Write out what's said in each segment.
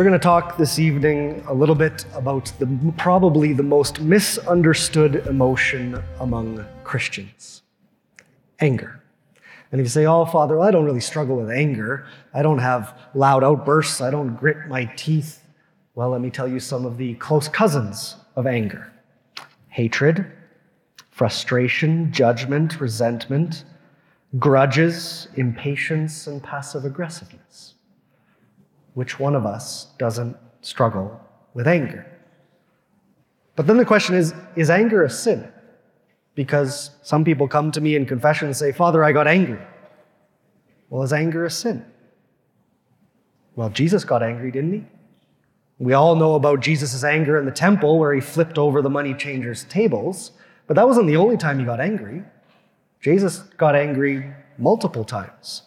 We're going to talk this evening a little bit about the probably the most misunderstood emotion among Christians anger. And if you say, Oh, Father, well, I don't really struggle with anger, I don't have loud outbursts, I don't grit my teeth. Well, let me tell you some of the close cousins of anger hatred, frustration, judgment, resentment, grudges, impatience, and passive aggressiveness. Which one of us doesn't struggle with anger? But then the question is is anger a sin? Because some people come to me in confession and say, Father, I got angry. Well, is anger a sin? Well, Jesus got angry, didn't he? We all know about Jesus' anger in the temple where he flipped over the money changers' tables, but that wasn't the only time he got angry. Jesus got angry multiple times.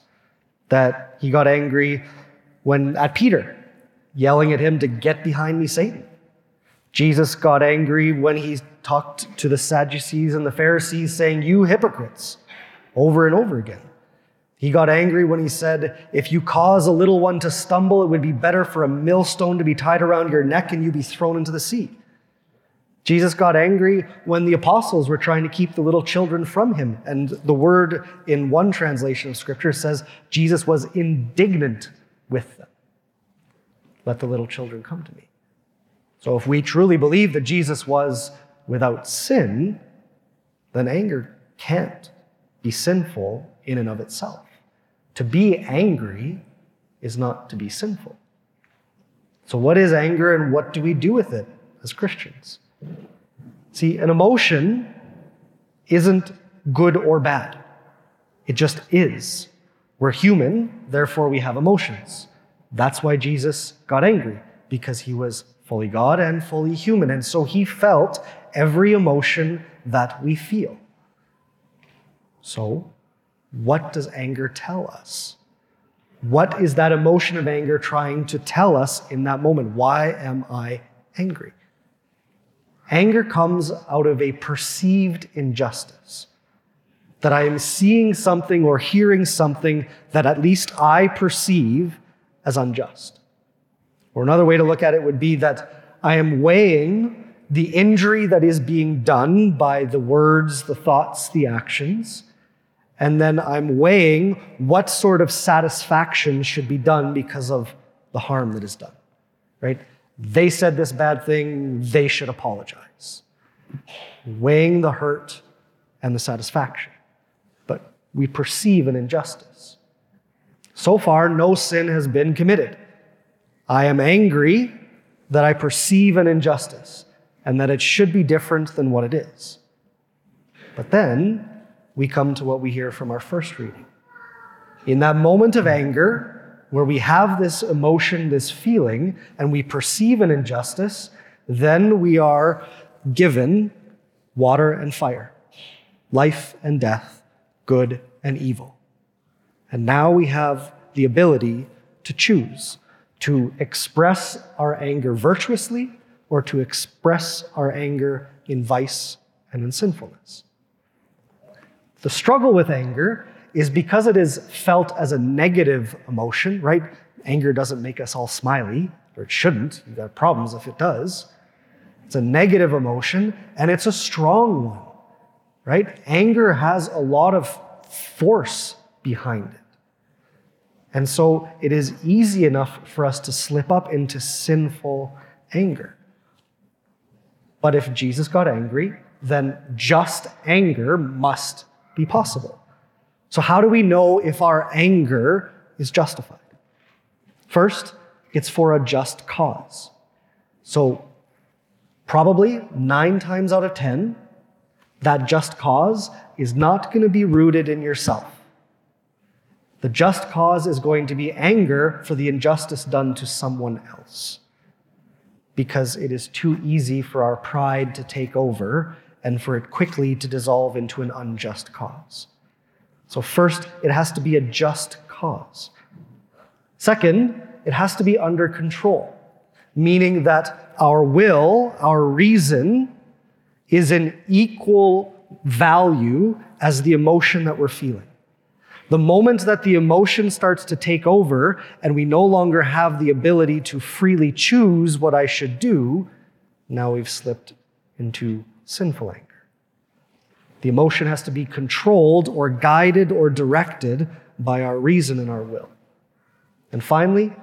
That he got angry when at Peter, yelling at him to get behind me, Satan. Jesus got angry when he talked to the Sadducees and the Pharisees, saying, You hypocrites, over and over again. He got angry when he said, If you cause a little one to stumble, it would be better for a millstone to be tied around your neck and you be thrown into the sea. Jesus got angry when the apostles were trying to keep the little children from him. And the word in one translation of scripture says Jesus was indignant with them. Let the little children come to me. So if we truly believe that Jesus was without sin, then anger can't be sinful in and of itself. To be angry is not to be sinful. So, what is anger and what do we do with it as Christians? See, an emotion isn't good or bad, it just is. We're human, therefore we have emotions. That's why Jesus got angry, because he was fully God and fully human. And so he felt every emotion that we feel. So, what does anger tell us? What is that emotion of anger trying to tell us in that moment? Why am I angry? Anger comes out of a perceived injustice. That I am seeing something or hearing something that at least I perceive as unjust. Or another way to look at it would be that I am weighing the injury that is being done by the words, the thoughts, the actions, and then I'm weighing what sort of satisfaction should be done because of the harm that is done. Right? They said this bad thing, they should apologize. Weighing the hurt and the satisfaction. We perceive an injustice. So far, no sin has been committed. I am angry that I perceive an injustice and that it should be different than what it is. But then we come to what we hear from our first reading. In that moment of anger, where we have this emotion, this feeling, and we perceive an injustice, then we are given water and fire, life and death, good and evil. And now we have the ability to choose to express our anger virtuously or to express our anger in vice and in sinfulness. The struggle with anger is because it is felt as a negative emotion, right? Anger doesn't make us all smiley, or it shouldn't. You've got problems if it does. It's a negative emotion, and it's a strong one, right? Anger has a lot of force behind it. And so it is easy enough for us to slip up into sinful anger. But if Jesus got angry, then just anger must be possible. So, how do we know if our anger is justified? First, it's for a just cause. So, probably nine times out of ten, that just cause is not going to be rooted in yourself. The just cause is going to be anger for the injustice done to someone else. Because it is too easy for our pride to take over and for it quickly to dissolve into an unjust cause. So, first, it has to be a just cause. Second, it has to be under control, meaning that our will, our reason, is an equal value as the emotion that we're feeling. The moment that the emotion starts to take over and we no longer have the ability to freely choose what I should do, now we've slipped into sinful anger. The emotion has to be controlled or guided or directed by our reason and our will. And finally,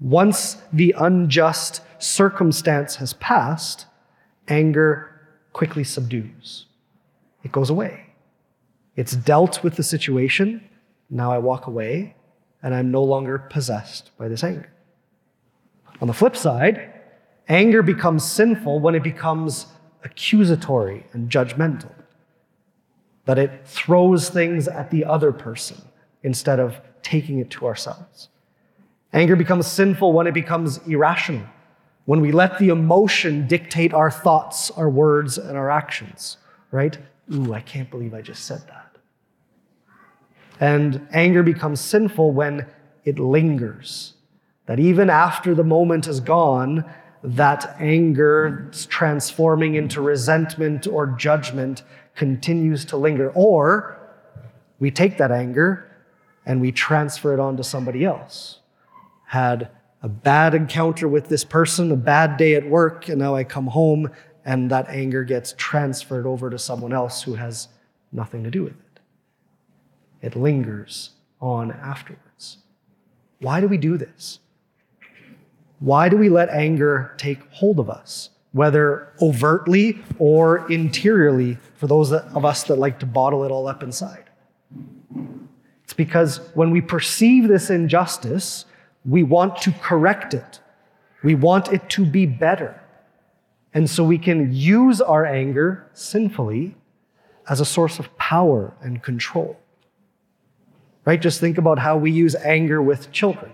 once the unjust circumstance has passed, anger quickly subdues. It goes away. It's dealt with the situation. Now I walk away and I'm no longer possessed by this anger. On the flip side, anger becomes sinful when it becomes accusatory and judgmental, that it throws things at the other person instead of taking it to ourselves. Anger becomes sinful when it becomes irrational, when we let the emotion dictate our thoughts, our words, and our actions, right? Ooh, I can't believe I just said that. And anger becomes sinful when it lingers. That even after the moment is gone, that anger transforming into resentment or judgment continues to linger. Or we take that anger and we transfer it on to somebody else had a bad encounter with this person, a bad day at work, and now I come home and that anger gets transferred over to someone else who has nothing to do with it. It lingers on afterwards. Why do we do this? Why do we let anger take hold of us, whether overtly or interiorly, for those of us that like to bottle it all up inside? It's because when we perceive this injustice, we want to correct it. We want it to be better. And so we can use our anger sinfully as a source of power and control. Right? Just think about how we use anger with children.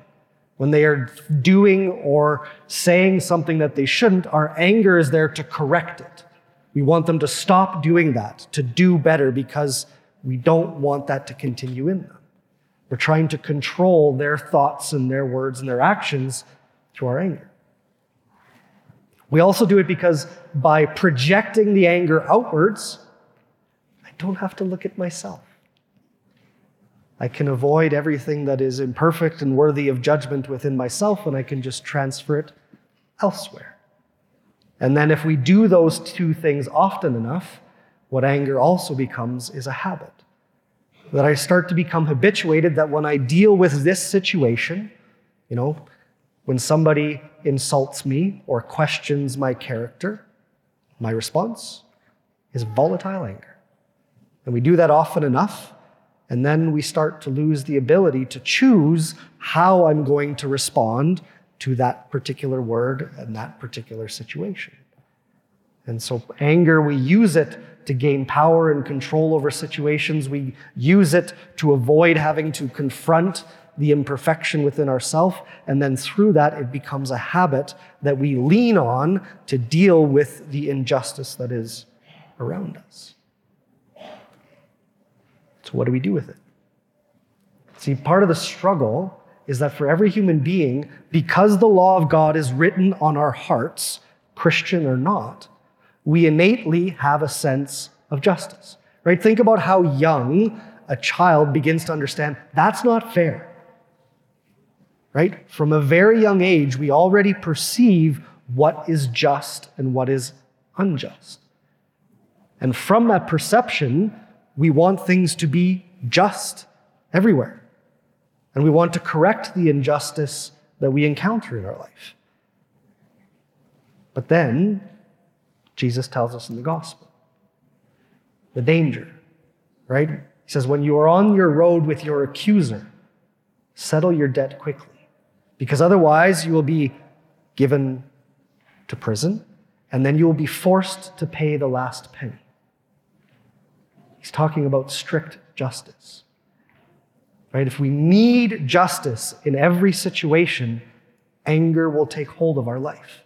When they are doing or saying something that they shouldn't, our anger is there to correct it. We want them to stop doing that, to do better, because we don't want that to continue in them. We're trying to control their thoughts and their words and their actions through our anger. We also do it because by projecting the anger outwards, I don't have to look at myself. I can avoid everything that is imperfect and worthy of judgment within myself, and I can just transfer it elsewhere. And then, if we do those two things often enough, what anger also becomes is a habit that I start to become habituated that when I deal with this situation, you know, when somebody insults me or questions my character, my response is volatile anger. And we do that often enough, and then we start to lose the ability to choose how I'm going to respond to that particular word and that particular situation. And so, anger, we use it to gain power and control over situations. We use it to avoid having to confront the imperfection within ourselves. And then through that, it becomes a habit that we lean on to deal with the injustice that is around us. So, what do we do with it? See, part of the struggle is that for every human being, because the law of God is written on our hearts, Christian or not, we innately have a sense of justice. Right? Think about how young a child begins to understand that's not fair. Right? From a very young age, we already perceive what is just and what is unjust. And from that perception, we want things to be just everywhere. And we want to correct the injustice that we encounter in our life. But then Jesus tells us in the gospel. The danger, right? He says, when you are on your road with your accuser, settle your debt quickly, because otherwise you will be given to prison, and then you will be forced to pay the last penny. He's talking about strict justice. Right? If we need justice in every situation, anger will take hold of our life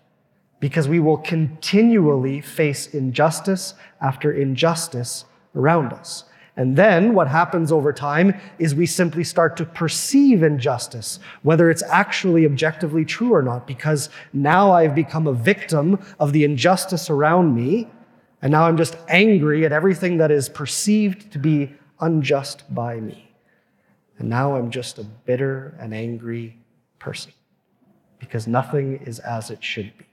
because we will continually face injustice after injustice around us. And then what happens over time is we simply start to perceive injustice, whether it's actually objectively true or not, because now I've become a victim of the injustice around me, and now I'm just angry at everything that is perceived to be unjust by me. And now I'm just a bitter and angry person because nothing is as it should be.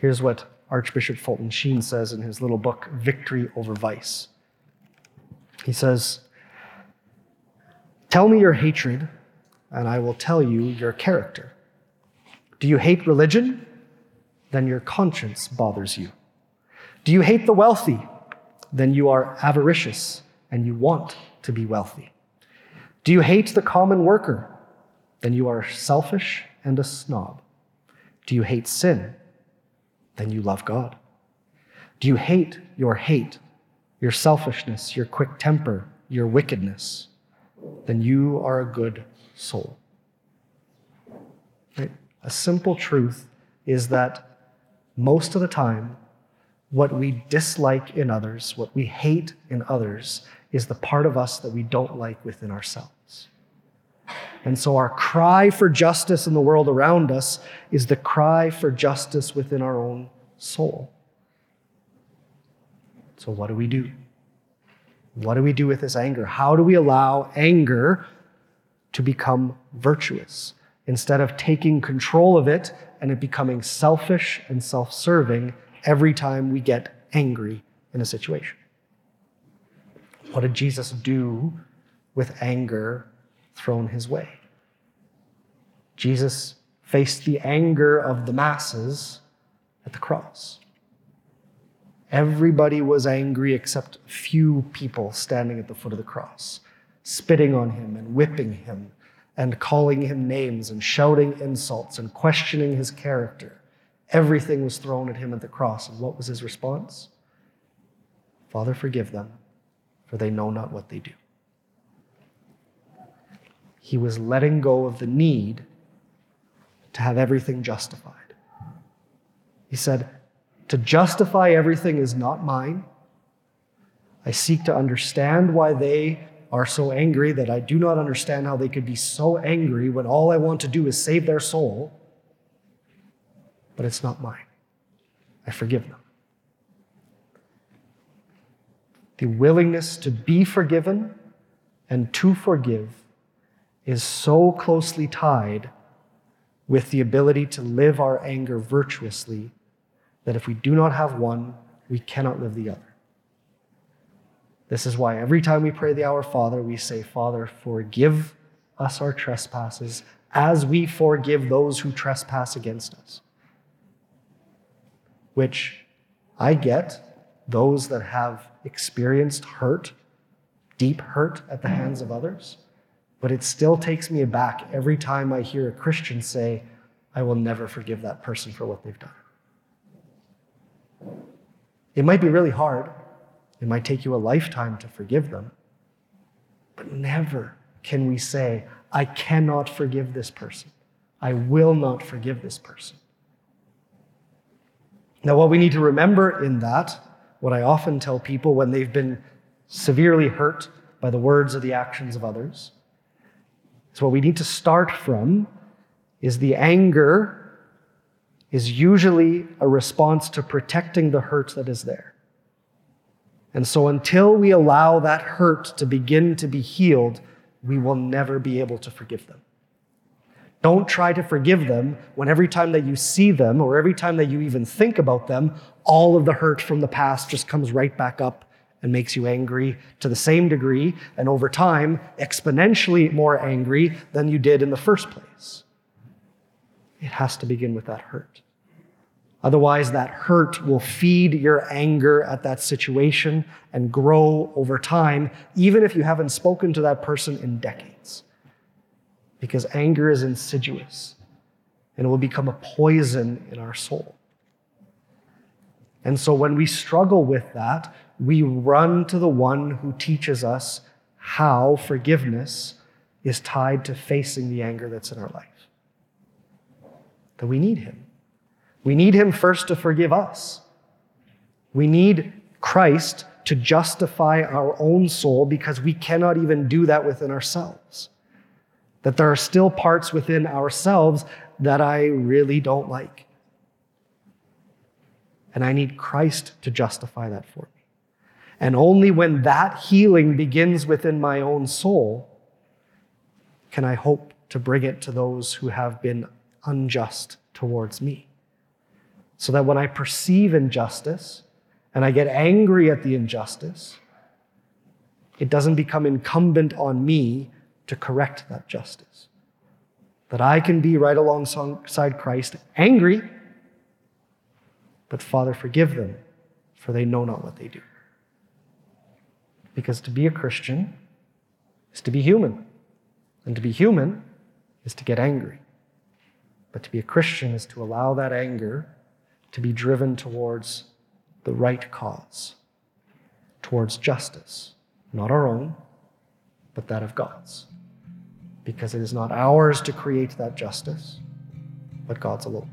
Here's what Archbishop Fulton Sheen says in his little book, Victory Over Vice. He says, Tell me your hatred, and I will tell you your character. Do you hate religion? Then your conscience bothers you. Do you hate the wealthy? Then you are avaricious and you want to be wealthy. Do you hate the common worker? Then you are selfish and a snob. Do you hate sin? Then you love God. Do you hate your hate, your selfishness, your quick temper, your wickedness? Then you are a good soul. Right? A simple truth is that most of the time, what we dislike in others, what we hate in others, is the part of us that we don't like within ourselves. And so our cry for justice in the world around us is the cry for justice within our own soul. So, what do we do? What do we do with this anger? How do we allow anger to become virtuous instead of taking control of it and it becoming selfish and self serving every time we get angry in a situation? What did Jesus do with anger thrown his way? Jesus faced the anger of the masses at the cross. Everybody was angry except a few people standing at the foot of the cross, spitting on him and whipping him and calling him names and shouting insults and questioning his character. Everything was thrown at him at the cross. And what was his response? Father, forgive them, for they know not what they do. He was letting go of the need to have everything justified. He said, To justify everything is not mine. I seek to understand why they are so angry that I do not understand how they could be so angry when all I want to do is save their soul. But it's not mine. I forgive them. The willingness to be forgiven and to forgive is so closely tied with the ability to live our anger virtuously that if we do not have one, we cannot live the other. This is why every time we pray the Our Father, we say, Father, forgive us our trespasses as we forgive those who trespass against us. Which I get those that have experienced hurt, deep hurt at the hands of others, but it still takes me aback every time I hear a Christian say, I will never forgive that person for what they've done. It might be really hard. It might take you a lifetime to forgive them. But never can we say, I cannot forgive this person. I will not forgive this person. Now, what we need to remember in that, what I often tell people when they've been severely hurt by the words or the actions of others, is what we need to start from is the anger is usually a response to protecting the hurt that is there. And so, until we allow that hurt to begin to be healed, we will never be able to forgive them. Don't try to forgive them when every time that you see them or every time that you even think about them, all of the hurt from the past just comes right back up and makes you angry to the same degree, and over time, exponentially more angry than you did in the first place. It has to begin with that hurt. Otherwise, that hurt will feed your anger at that situation and grow over time, even if you haven't spoken to that person in decades. Because anger is insidious and it will become a poison in our soul. And so when we struggle with that, we run to the one who teaches us how forgiveness is tied to facing the anger that's in our life that we need Him. We need Him first to forgive us. We need Christ to justify our own soul because we cannot even do that within ourselves. That there are still parts within ourselves that I really don't like. And I need Christ to justify that for me. And only when that healing begins within my own soul can I hope to bring it to those who have been unjust towards me. So that when I perceive injustice and I get angry at the injustice, it doesn't become incumbent on me to correct that justice. That I can be right alongside Christ, angry, but Father, forgive them, for they know not what they do. Because to be a Christian is to be human. And to be human is to get angry. But to be a Christian is to allow that anger to be driven towards the right cause, towards justice, not our own, but that of God's. Because it is not ours to create that justice, but God's alone.